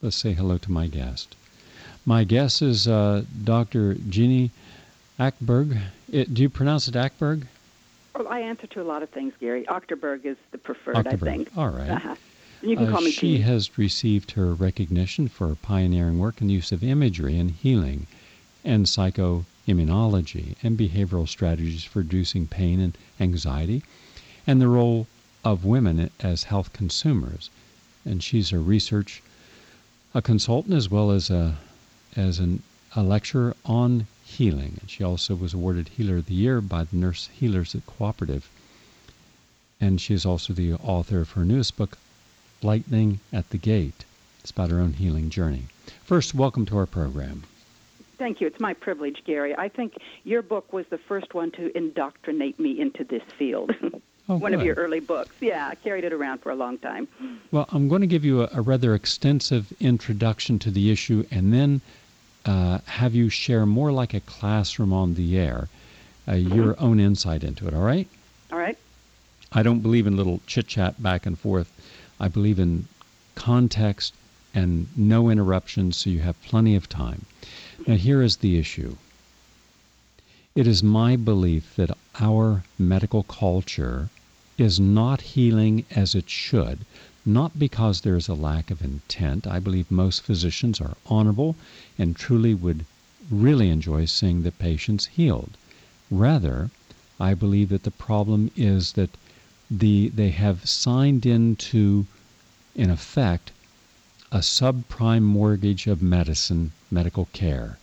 let's say hello to my guest. My guest is uh, Dr. Jeannie Ackberg. It, do you pronounce it Ackberg? Well, I answer to a lot of things, Gary. Achterberg is the preferred, I think. All right. Uh-huh. You can call uh, me She Jeannie. has received her recognition for pioneering work in the use of imagery in healing and psychoimmunology and behavioral strategies for reducing pain and anxiety and the role of women as health consumers. And she's a research a consultant as well as a as an, a lecturer on healing. And she also was awarded Healer of the Year by the Nurse Healers Cooperative. And she is also the author of her newest book, Lightning at the Gate. It's about her own healing journey. First, welcome to our program. Thank you. It's my privilege, Gary. I think your book was the first one to indoctrinate me into this field. Oh, one good. of your early books. Yeah, I carried it around for a long time. Well, I'm going to give you a, a rather extensive introduction to the issue and then uh, have you share more like a classroom on the air, uh, your Mm-hmm. own insight into it, all right? All right? I don't believe in little chit chat back and forth. I believe in context and no interruptions so you have plenty of time. Now, here is the issue it is my belief that our medical culture is not healing as it should, not because there is a lack of intent. I believe most physicians are honorable and truly would really enjoy seeing the patients healed. Rather, I believe that the problem is that the they have signed into in effect a subprime mortgage of medicine, medical care.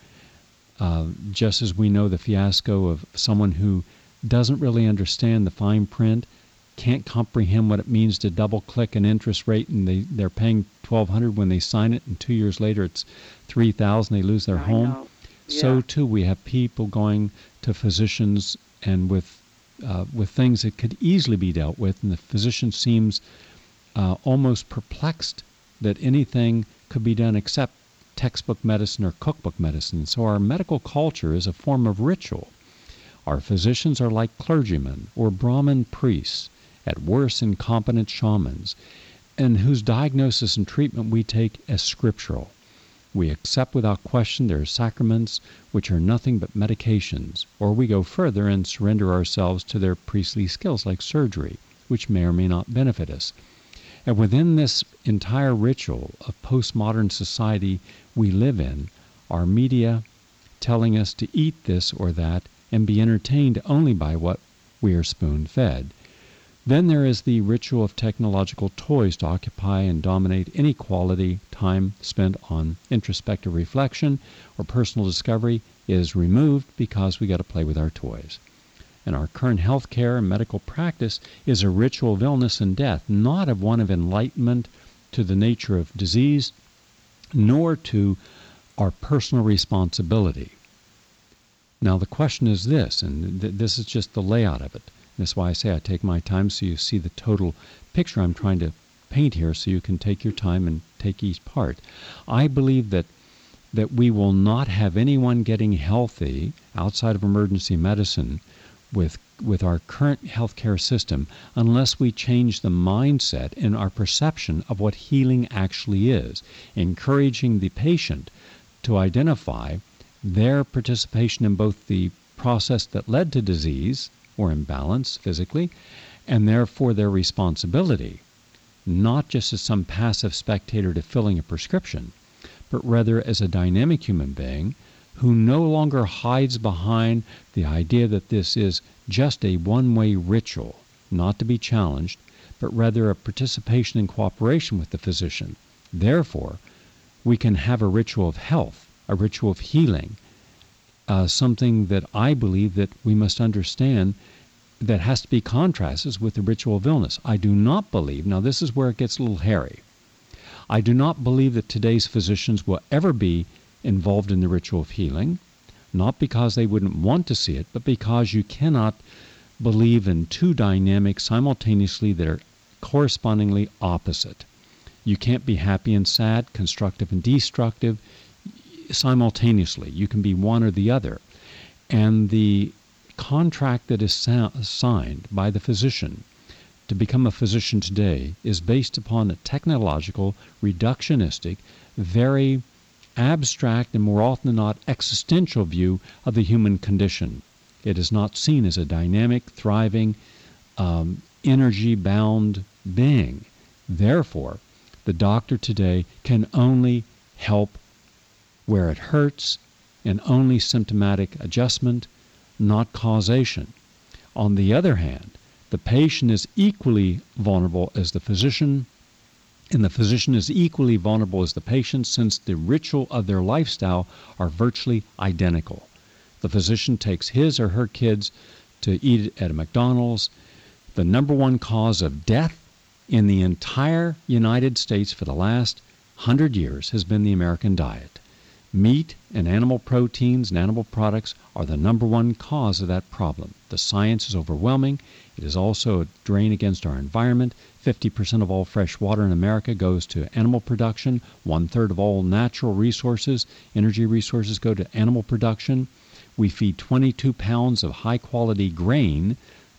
Uh, just as we know the fiasco of someone who doesn't really understand the fine print, can't comprehend what it means to double click an interest rate, and they they're paying twelve hundred when they sign it, and two years later it's three thousand. They lose their I home. know. So too, we have people going to physicians and with uh, with things that could easily be dealt with, and the physician seems uh, almost perplexed that anything could be done except textbook medicine or cookbook medicine. So our medical culture is a form of ritual. Our physicians are like clergymen or Brahmin priests, at worst incompetent shamans, and whose diagnosis and treatment we take as scriptural. We accept without question their sacraments, which are nothing but medications, or we go further and surrender ourselves to their priestly skills like surgery, which may or may not benefit us. And within this entire ritual of postmodern society we live in, our media telling us to eat this or that and be entertained only by what we are spoon fed. Then there is the ritual of technological toys to occupy and dominate any quality time spent on introspective reflection or personal discovery is removed because we got to play with our toys. And our current health care and medical practice is a ritual of illness and death, not of one of enlightenment to the nature of disease, nor to our personal responsibility. Now, the question is this, and th- this is just the layout of it. That's why I say I take my time so you see the total picture I'm trying to paint here so you can take your time and take each part. I believe that that we will not have anyone getting healthy outside of emergency medicine with with our current healthcare system unless we change the mindset and our perception of what healing actually is, encouraging the patient to identify their participation in both the process that led to disease or imbalance physically and therefore their responsibility, not just as some passive spectator to filling a prescription, but rather as a dynamic human being who no longer hides behind the idea that this is just a one way ritual, not to be challenged, but rather a participation and cooperation with the physician. Therefore, we can have a ritual of health, a ritual of healing, uh, something that I believe that we must understand that has to be contrasted with the ritual of illness. I do not believe, now this is where it gets a little hairy. I do not believe that today's physicians will ever be involved in the ritual of healing, not because they wouldn't want to see it, but because you cannot believe in two dynamics simultaneously that are correspondingly opposite. You can't be happy and sad, constructive and destructive simultaneously. You can be one or the other. And the contract that is sa- signed by the physician to become a physician today is based upon a technological, reductionistic, very abstract and more often than not existential view of the human condition. It is not seen as a dynamic, thriving, um, energy bound being. Therefore, the doctor today can only help where it hurts and only symptomatic adjustment, not causation. On the other hand, the patient is equally vulnerable as the physician, and the physician is equally vulnerable as the patient since the ritual of their lifestyle are virtually identical. The physician takes his or her kids to eat at a McDonald's. The number one cause of death in the entire United States for the last hundred years has been the American diet. Meat and animal proteins and animal products are the number one cause of that problem. The science is overwhelming. It is also a drain against our environment. 50% of all fresh water in America goes to animal production. One third of all natural resources, energy resources, go to animal production. We feed 22 pounds of high quality grain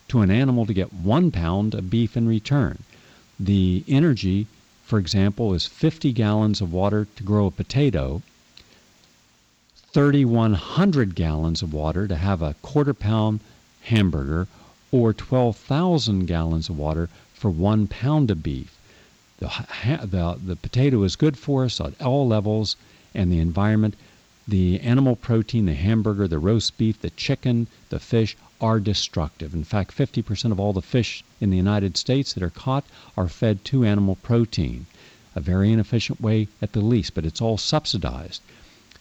to an animal to get one pound of beef in return. The energy, for example, is 50 gallons of water to grow a potato 3,100 gallons of water to have a quarter pound hamburger or 12,000 gallons of water for one pound of beef. The, the, the potato is good for us at all levels and the environment. The animal protein, the hamburger, the roast beef, the chicken, the fish are destructive. In fact, 50% of all the fish in the United States that are caught are fed to animal protein. A very inefficient way at the least, but it's all subsidized.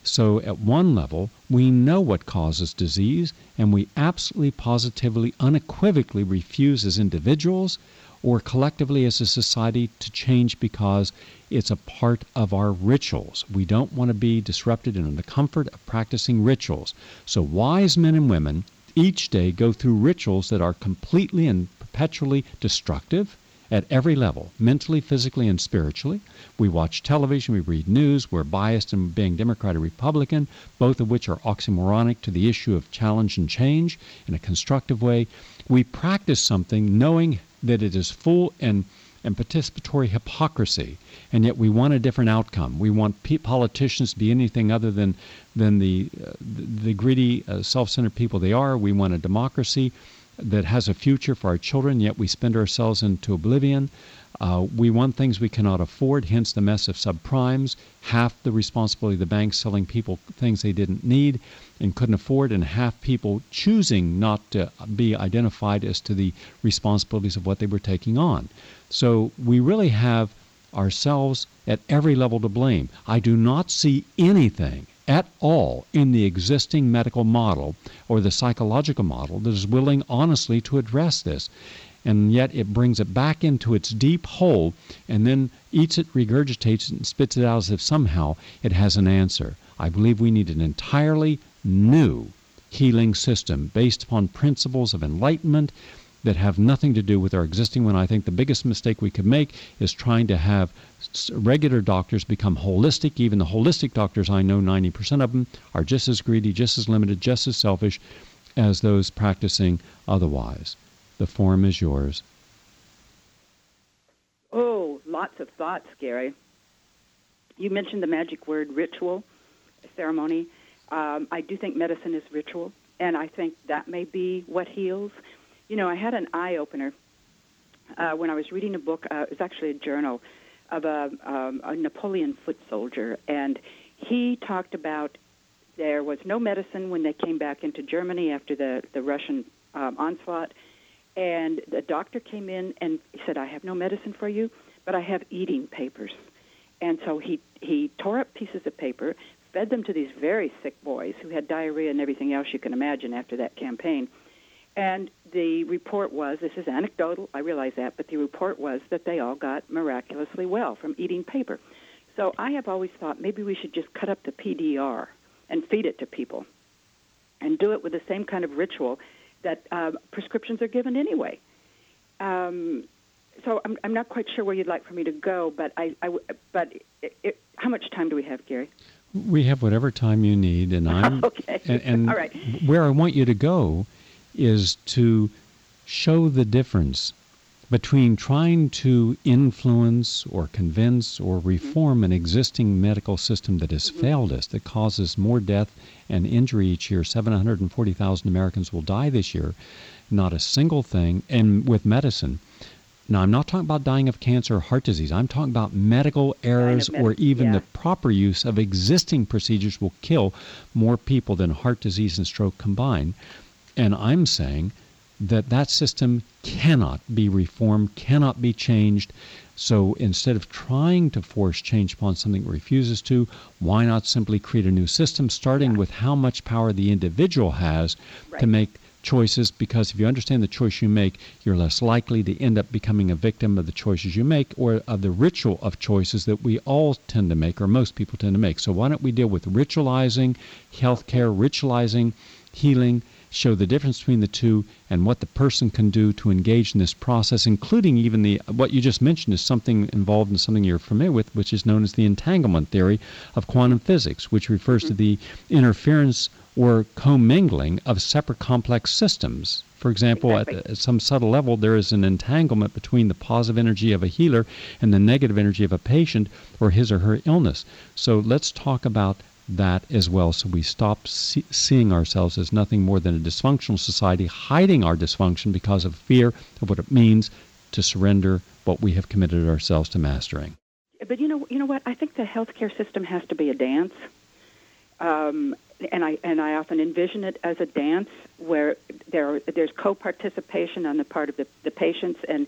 So, at one level, we know what causes disease, and we absolutely, positively, unequivocally refuse as individuals or collectively as a society to change because it's a part of our rituals. We don't want to be disrupted in the comfort of practicing rituals. So, wise men and women each day go through rituals that are completely and perpetually destructive at every level, mentally, physically, and spiritually. We watch television, we read news, we're biased in being Democrat or Republican, both of which are oxymoronic to the issue of challenge and change in a constructive way. We practice something knowing that it is full and and participatory hypocrisy, and yet we want a different outcome. We want politicians to be anything other than than the uh, the greedy, uh, self-centered people they are. We want a democracy that has a future for our children, yet we spend ourselves into oblivion. Uh, we want things we cannot afford, hence the mess of subprimes, half the responsibility of the banks selling people things they didn't need and couldn't afford, and half people choosing not to be identified as to the responsibilities of what they were taking on. So we really have ourselves at every level to blame. I do not see anything at all in the existing medical model or the psychological model that is willing honestly to address this. And yet it brings it back into its deep hole and then eats it, regurgitates it, and spits it out as if somehow it has an answer. I believe we need an entirely new healing system based upon principles of enlightenment that have nothing to do with our existing one. I think the biggest mistake we could make is trying to have regular doctors become holistic. Even the holistic doctors, I know 90% of them, are just as greedy, just as limited, just as selfish as those practicing otherwise. The forum is yours. Oh, lots of thoughts, Gary. You mentioned the magic word ritual, ceremony. Um, I do think medicine is ritual, and I think that may be what heals. You know, I had an eye opener uh, when I was reading a book. Uh, it was actually a journal of a, um, a Napoleon foot soldier, and he talked about there was no medicine when they came back into Germany after the the Russian um, onslaught, and the doctor came in and he said, "I have no medicine for you, but I have eating papers." And so he he tore up pieces of paper, fed them to these very sick boys who had diarrhea and everything else you can imagine after that campaign and the report was this is anecdotal, I realize that, but the report was that they all got miraculously well from eating paper. So I have always thought maybe we should just cut up the PDR and feed it to people and do it with the same kind of ritual that uh, prescriptions are given anyway. Um, so I'm, I'm not quite sure where you'd like for me to go, but I, I but it, it, how much time do we have, Gary? We have whatever time you need, and I'm okay. And, and All right. where I want you to go is to show the difference between trying to influence or convince or Mm-hmm. reform an existing medical system that has failed us, that causes more death and injury each year, 740,000 Americans will die this year, not a single thing, and with medicine. Now, I'm not talking about dying of cancer or heart disease. I'm talking about medical errors or even yeah. the proper use of existing procedures will kill more people than heart disease and stroke combined. And I'm saying that that system cannot be reformed, cannot be changed. So instead of trying to force change upon something it refuses to, why not simply create a new system, starting Yeah. with how much power the individual has to make choices? Because if you understand the choice you make, you're less likely to end up becoming a victim of the choices you make or of the ritual of choices that we all tend to make, or most people tend to make. So why don't we deal with ritualizing healthcare, ritualizing healing? Show the difference between the two and what the person can do to engage in this process, including even the what you just mentioned is something involved in something you're familiar with, which is known as the entanglement theory of quantum physics, which refers to mm-hmm. the interference or commingling of separate complex systems. For example, Exactly. at, at some subtle level, there is an entanglement between the positive energy of a healer and the negative energy of a patient or his or her illness. So let's talk about that as well. So we stop see, seeing ourselves as nothing more than a dysfunctional society hiding our dysfunction because of fear of what it means to surrender what we have committed ourselves to mastering. But you know, you know what? I think the healthcare system has to be a dance, um, and I and I often envision it as a dance where there there's co-participation on the part of the, the patients and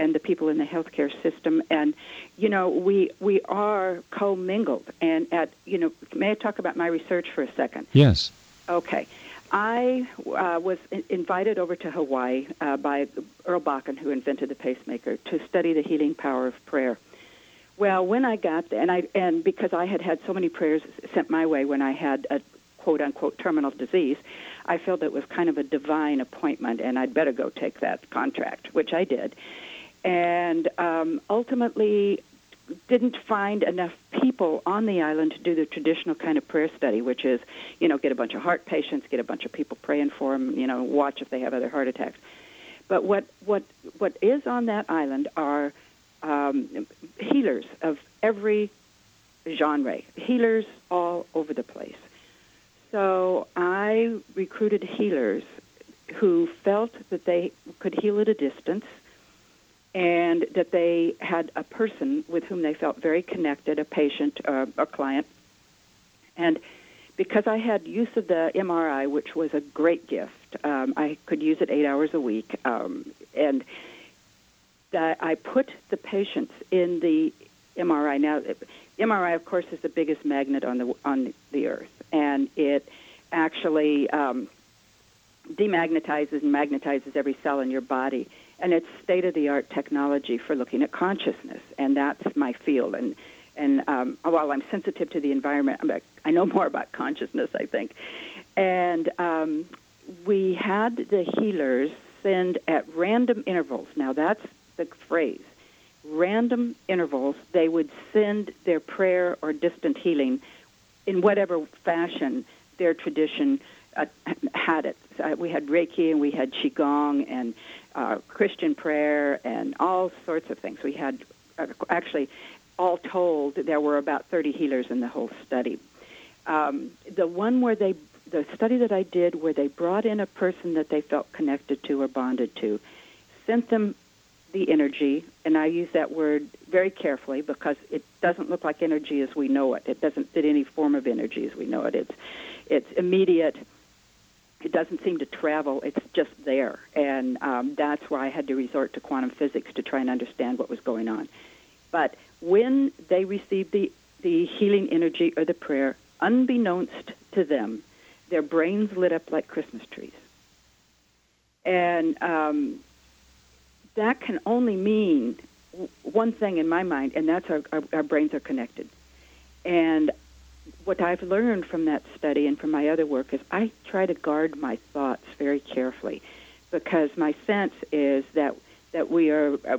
and the people in the healthcare system, and you know we we are co-mingled. And at you know, may I talk about my research for a second? yes Okay. I uh, was invited over to Hawaii uh, by Earl Bakken, who invented the pacemaker, to study the healing power of prayer. Well, when I got there, and I and because I had had so many prayers sent my way when I had a quote unquote terminal disease, I felt it was kind of a divine appointment, and I'd better go take that contract, which I did, and um, ultimately didn't find enough people on the island to do the traditional kind of prayer study, which is, you know, get a bunch of heart patients, get a bunch of people praying for them, you know, watch if they have other heart attacks. But what what what is on that island are um, healers of every genre, healers all over the place. So I recruited healers who felt that they could heal at a distance and that they had a person with whom they felt very connected, a patient, uh, a client. And because I had use of the MRI, which was a great gift, um, I could use it eight hours a week, um, and I put the patients in the MRI. Now, MRI, of course, is the biggest magnet on the on the earth, and it actually um, demagnetizes and magnetizes every cell in your body. And it's state of the art technology for looking at consciousness, and that's my field. And and um, while I'm sensitive to the environment, I'm know more about consciousness, I think. And um, we had the healers send at random intervals. Now that's the phrase. Random intervals, they would send their prayer or distant healing in whatever fashion their tradition uh, had it. So we had Reiki and we had Qigong and uh, Christian prayer and all sorts of things. We had uh, actually, all told, there were about 30 healers in the whole study. Um, the one where they, the study that I did where they brought in a person that they felt connected to or bonded to, sent them the energy, and I use that word very carefully because it doesn't look like energy as we know it. It doesn't fit any form of energy as we know it. It's it's immediate. It doesn't seem to travel. It's just there, and um, that's why I had to resort to quantum physics to try and understand what was going on. But when they received the the healing energy or the prayer, unbeknownst to them, their brains lit up like Christmas trees, and um, that can only mean one thing in my mind, and that's our, our, our brains are connected. And what I've learned from that study and from my other work is I try to guard my thoughts very carefully because my sense is that that we are uh,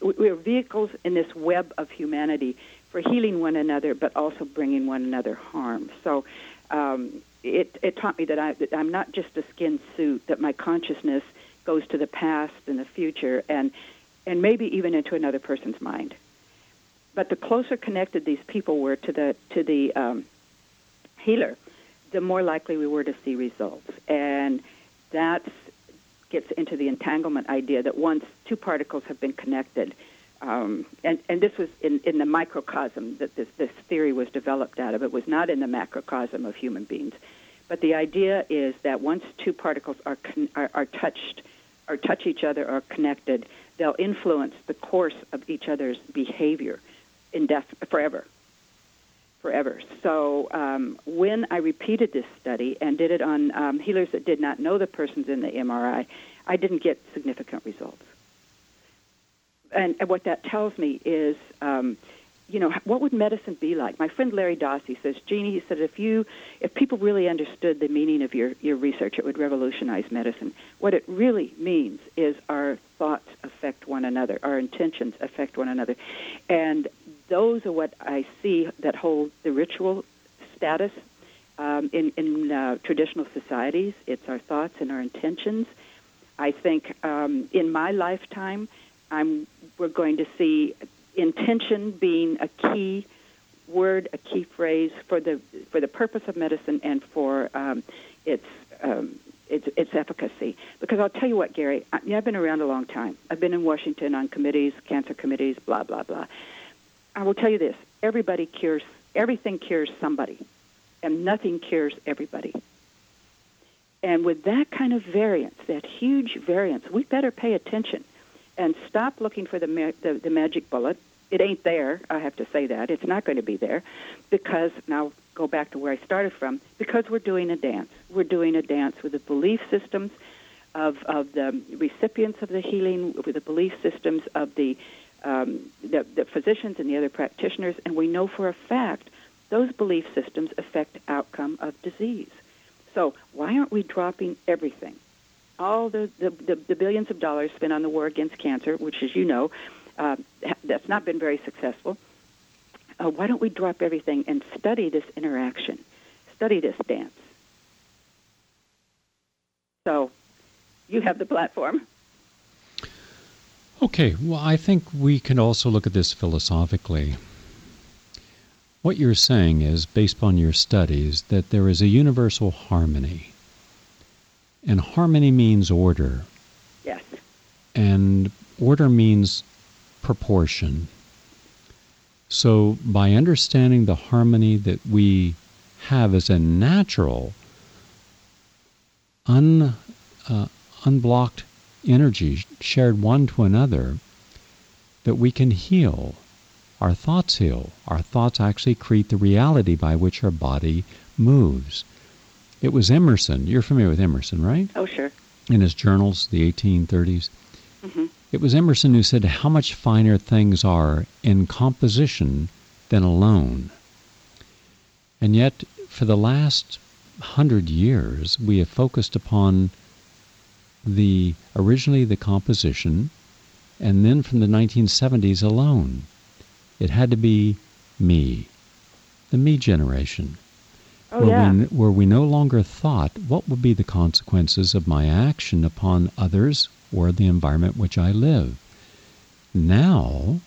we are vehicles in this web of humanity for healing one another, but also bringing one another harm. So um, it it taught me that, I, that I'm not just a skin suit; that my consciousness goes to the past and the future, and and maybe even into another person's mind. But the closer connected these people were to the to the um, healer, the more likely we were to see results. And that gets into the entanglement idea that once two particles have been connected, um, and, and this was in, in the microcosm that this, this theory was developed out of. It was not in the macrocosm of human beings. But the idea is that once two particles are, con- are, are touched, or touch each other, or connected, they'll influence the course of each other's behavior indef- forever. Forever. So um, when I repeated this study and did it on um, healers that did not know the persons in the MRI, I didn't get significant results and, and what that tells me is, um, you know, what would medicine be like? My friend Larry Dossey says, Jeanie, he said, if you, if people really understood the meaning of your, your research, it would revolutionize medicine. What it really means is our thoughts affect one another, our intentions affect one another, and those are what I see that hold the ritual status um, in, in uh, traditional societies. It's our thoughts and our intentions. I think um, in my lifetime, I'm, we're going to see intention being a key word, a key phrase for the for the purpose of medicine and for um, its, um, its its efficacy. Because I'll tell you what, Gary, I, I've been around a long time. I've been in Washington on committees, cancer committees, blah blah blah. I will tell you this: everybody cures, everything cures somebody, and nothing cures everybody. And with that kind of variance, that huge variance, we better pay attention and stop looking for the, ma- the, the magic bullet. It ain't there. I have to say that it's not going to be there, because now go back to where I started from. Because we're doing a dance. We're doing a dance with the belief systems of of the recipients of the healing, with the belief systems of the um, the, the physicians and the other practitioners, and we know for a fact those belief systems affect outcome of disease. So why aren't we dropping everything? all the, the, the, the billions of dollars spent on the war against cancer, which, as you know, uh, that's not been very successful. Uh, why don't we drop everything and study this interaction, study this dance? So, you have the platform. Okay, well, I think we can also look at this philosophically. What you're saying is, based upon your studies, that there is a universal harmony and harmony means order. Yes. And order means proportion. So, by understanding the harmony that we have as a natural, un, uh, unblocked energy shared one to another, that we can heal. Our thoughts heal. Our thoughts actually create the reality by which our body moves. It was Emerson. You're familiar with Emerson, right? Oh, sure. In his journals, the 1830s. Mm-hmm. It was Emerson who said how much finer things are in composition than alone. And yet, for the last hundred years, we have focused upon the originally the composition, and then from the 1970s alone. It had to be me, the me generation. Oh, where, yeah. we, where we no longer thought what would be the consequences of my action upon others or the environment which I live. Now,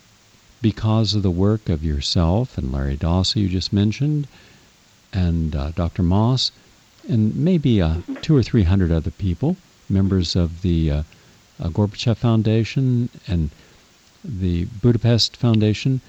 because of the work of yourself and Larry Dossey, you just mentioned, and uh, Dr. Moss, and maybe uh, two or three hundred other people, members of the uh, uh Gorbachev Foundation and the Budapest Foundation,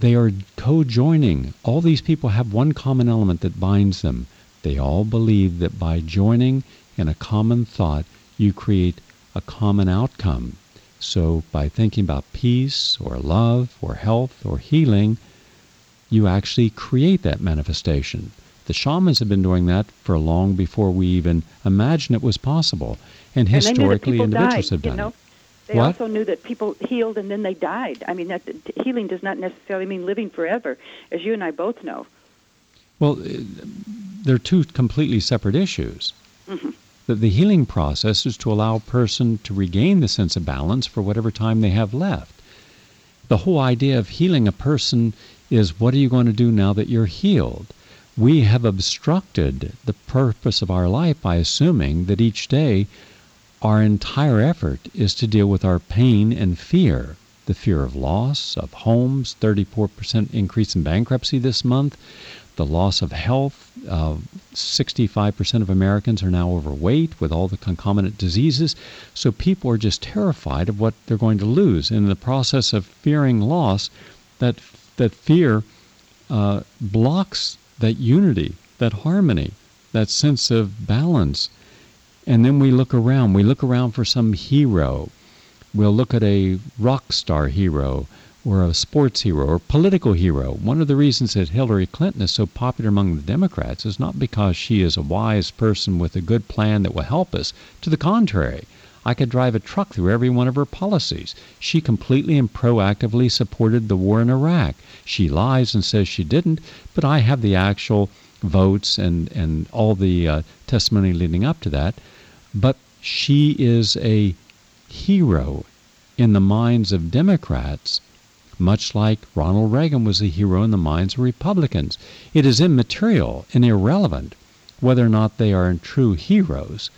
they are co joining. All these people have one common element that binds them. They all believe that by joining in a common thought, you create a common outcome. So, by thinking about peace or love or health or healing, you actually create that manifestation. The shamans have been doing that for long before we even imagined it was possible. And, and historically, individuals died, have done know? it. They what? also knew that people healed and then they died. I mean, that healing does not necessarily mean living forever, as you and I both know. Well, uh, they're two completely separate issues. Mm-hmm. The, the healing process is to allow a person to regain the sense of balance for whatever time they have left. The whole idea of healing a person is what are you going to do now that you're healed? We have obstructed the purpose of our life by assuming that each day our entire effort is to deal with our pain and fear. The fear of loss of homes, 34% increase in bankruptcy this month, the loss of health. Uh, 65% of Americans are now overweight with all the concomitant diseases. So people are just terrified of what they're going to lose. And in the process of fearing loss, that, that fear uh, blocks that unity, that harmony, that sense of balance. And then we look around. We look around for some hero. We'll look at a rock star hero or a sports hero or political hero. One of the reasons that Hillary Clinton is so popular among the Democrats is not because she is a wise person with a good plan that will help us. To the contrary, I could drive a truck through every one of her policies. She completely and proactively supported the war in Iraq. She lies and says she didn't, but I have the actual votes and, and all the uh, testimony leading up to that. But she is a hero in the minds of Democrats, much like Ronald Reagan was a hero in the minds of Republicans. It is immaterial and irrelevant whether or not they are true heroes.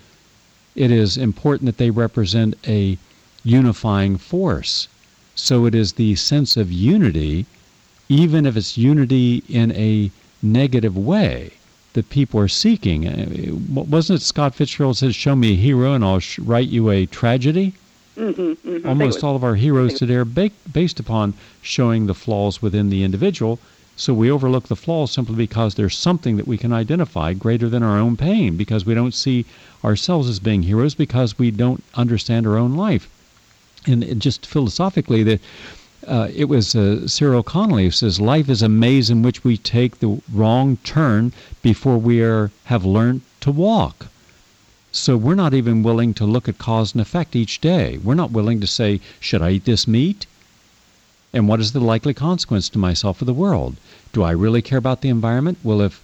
It is important that they represent a unifying force. So it is the sense of unity, even if it's unity in a negative way that people are seeking. Uh, wasn't it Scott Fitzgerald says, "Show me a hero, and I'll sh- write you a tragedy." Mm-hmm, mm-hmm. Almost all of our heroes today are ba- based upon showing the flaws within the individual. So we overlook the flaws simply because there's something that we can identify greater than our own pain, because we don't see ourselves as being heroes, because we don't understand our own life. And just philosophically, that uh, it was uh, Cyril Connolly who says, Life is a maze in which we take the wrong turn before we are, have learned to walk. So we're not even willing to look at cause and effect each day. We're not willing to say, Should I eat this meat? And what is the likely consequence to myself or the world? Do I really care about the environment? Well, if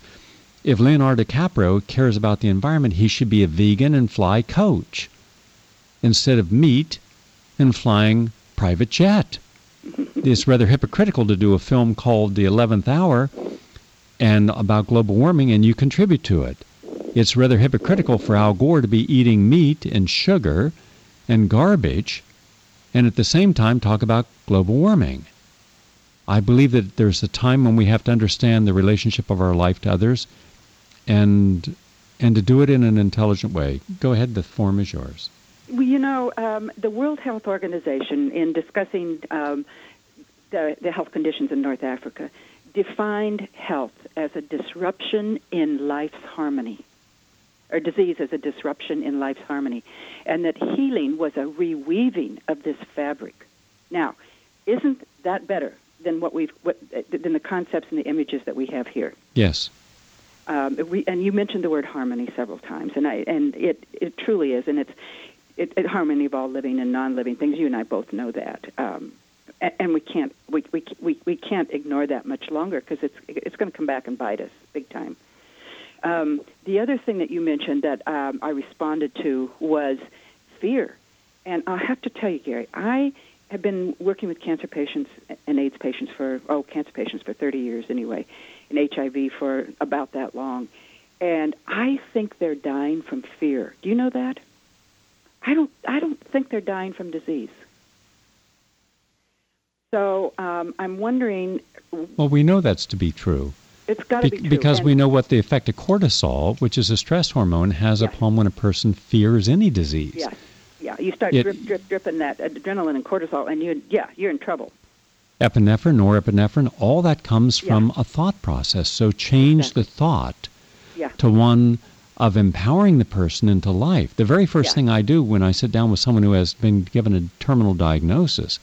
if Leonardo DiCaprio cares about the environment, he should be a vegan and fly coach instead of meat and flying private jet it's rather hypocritical to do a film called The Eleventh Hour and about global warming, and you contribute to it. It's rather hypocritical for Al Gore to be eating meat and sugar and garbage, and at the same time talk about global warming. I believe that there's a time when we have to understand the relationship of our life to others, and and to do it in an intelligent way. Go ahead. The form is yours. Well, you know, um, the World Health Organization, in discussing um, the, the health conditions in North Africa, defined health as a disruption in life's harmony, or disease as a disruption in life's harmony, and that healing was a reweaving of this fabric. Now, isn't that better than what we've what, than the concepts and the images that we have here? Yes. Um, we, and you mentioned the word harmony several times, and I and it it truly is, and it's it, it, harmony of all living and non-living things. You and I both know that, um, and, and we can't we, we we we can't ignore that much longer because it's it's going to come back and bite us big time. Um, the other thing that you mentioned that um, I responded to was fear, and I have to tell you, Gary, I have been working with cancer patients and AIDS patients for oh cancer patients for 30 years anyway, and HIV for about that long, and I think they're dying from fear. Do you know that? I don't I don't think they're dying from disease. So um, I'm wondering. Well, we know that's to be true. It's got to be, be. Because and we know what the effect of cortisol, which is a stress hormone, has yes. upon when a person fears any disease. Yeah, yeah. You start it, drip, drip, dripping that adrenaline and cortisol, and you, yeah, you're in trouble. Epinephrine, norepinephrine, all that comes from yeah. a thought process. So change exactly. the thought yeah. to one of empowering the person into life. The very first yeah. thing I do when I sit down with someone who has been given a terminal diagnosis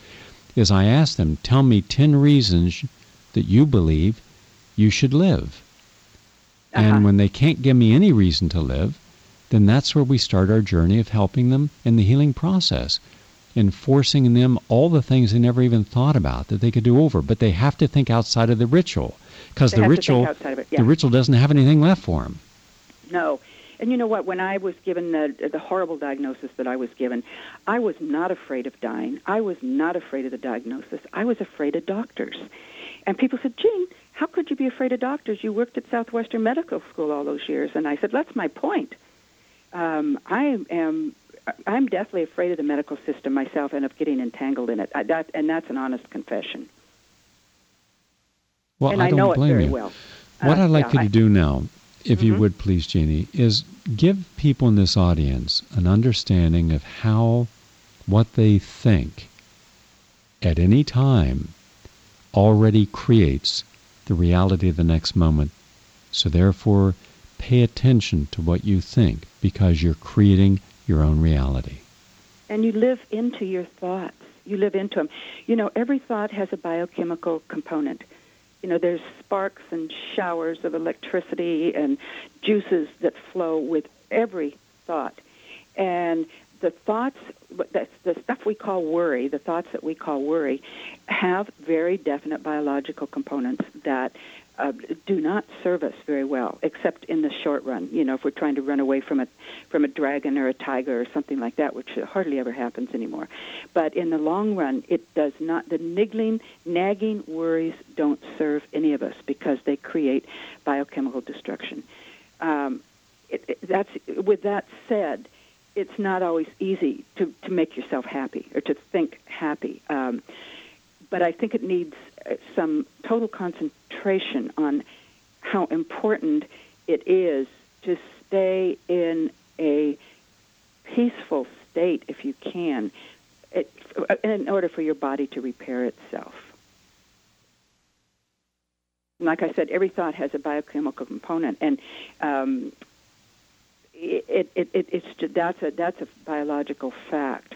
is I ask them, tell me 10 reasons that you believe you should live. Uh-huh. And when they can't give me any reason to live, then that's where we start our journey of helping them in the healing process and forcing them all the things they never even thought about that they could do over. But they have to think outside of the ritual because the ritual, yeah. the ritual doesn't have anything left for them. No. And you know what? When I was given the the horrible diagnosis that I was given, I was not afraid of dying. I was not afraid of the diagnosis. I was afraid of doctors. And people said, "Jean, how could you be afraid of doctors? You worked at Southwestern Medical School all those years." And I said, "That's my point. Um, I am I'm deathly afraid of the medical system myself and of getting entangled in it. I, that, and that's an honest confession. Well, and I, I, don't know it blame very you. well. What Uh, I'd like yeah, you I- to do now, if you Mhm. would please, Jeannie, is give people in this audience an understanding of how what they think at any time already creates the reality of the next moment. So therefore, pay attention to what you think because you're creating your own reality. And you live into your thoughts. You live into them. You know, every thought has a biochemical component. You know, there's sparks and showers of electricity and juices that flow with every thought. And the thoughts, that's the stuff we call worry, the thoughts that we call worry, have very definite biological components that uh, do not serve us very well, except in the short run. You know, if we're trying to run away from a from a dragon or a tiger or something like that, which hardly ever happens anymore. But in the long run, it does not. The niggling, nagging worries don't serve any of us because they create biochemical destruction. Um, it, it, that's with that said, it's not always easy to to make yourself happy or to think happy. Um, but I think it needs uh, some total concentration on how important it is to stay in a peaceful state if you can, it, in order for your body to repair itself. Like I said, every thought has a biochemical component, and um, it, it, it, it's that's a that's a biological fact.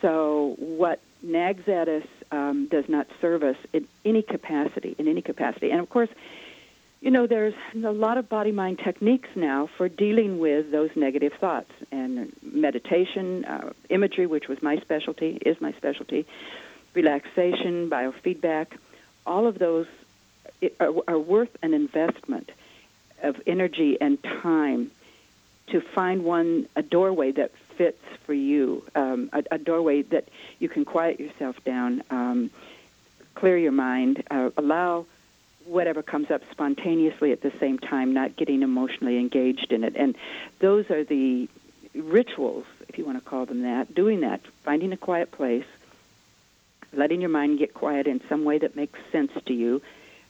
So what nags at us um, does not serve us in any capacity, in any capacity. And of course, you know, there's a lot of body mind techniques now for dealing with those negative thoughts and meditation, uh, imagery, which was my specialty, is my specialty, relaxation, biofeedback. All of those are, are worth an investment of energy and time to find one a doorway that fits for you, um, a, a, doorway that you can quiet yourself down, um, clear your mind, uh, allow whatever comes up spontaneously at the same time, not getting emotionally engaged in it. And those are the rituals, if you want to call them that, doing that, finding a quiet place, letting your mind get quiet in some way that makes sense to you.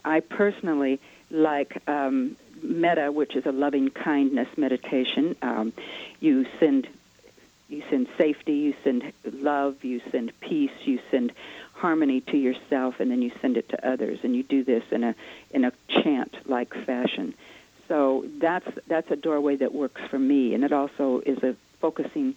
I personally like um, metta, which is a loving kindness meditation. Um, you send you send safety, you send love, you send peace, you send harmony to yourself, and then you send it to others. And you do this in a in a chant like fashion. So that's that's a doorway that works for me, and it also is a focusing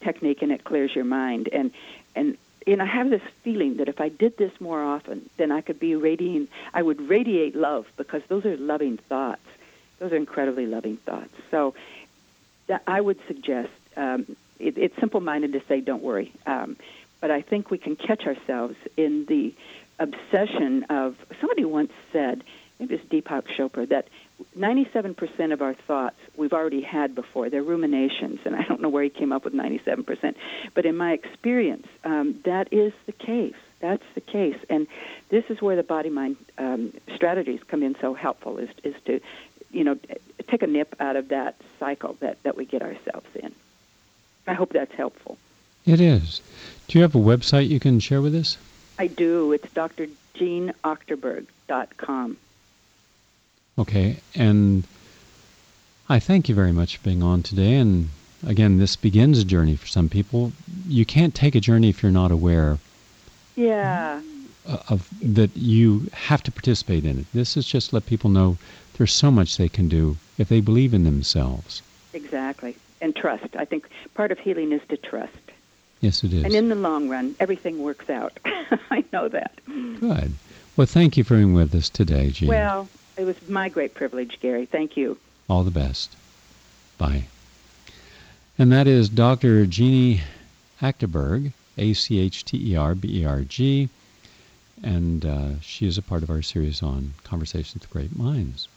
technique, and it clears your mind. And and and I have this feeling that if I did this more often, then I could be radiating. I would radiate love because those are loving thoughts. Those are incredibly loving thoughts. So I would suggest. Um, it, it's simple-minded to say, "Don't worry," um, but I think we can catch ourselves in the obsession of. Somebody once said, maybe it's Deepak Chopra, that 97% of our thoughts we've already had before. They're ruminations, and I don't know where he came up with 97%. But in my experience, um, that is the case. That's the case, and this is where the body-mind um, strategies come in so helpful. Is is to, you know, take a nip out of that cycle that that we get ourselves in. I hope that's helpful. It is. Do you have a website you can share with us? I do. It's drjeanneachterberg.com. Okay, and I thank you very much for being on today. And again, this begins a journey for some people. You can't take a journey if you're not aware Yeah. of that you have to participate in it. This is just let people know there's so much they can do if they believe in themselves. Exactly. And trust. I think part of healing is to trust. Yes, it is. And in the long run, everything works out. I know that. Good. Well, thank you for being with us today, Jean. Well, it was my great privilege, Gary. Thank you. All the best. Bye. And that is Dr. Jeannie Achterberg, A C H T E R B E R G, and uh, she is a part of our series on Conversations with Great Minds.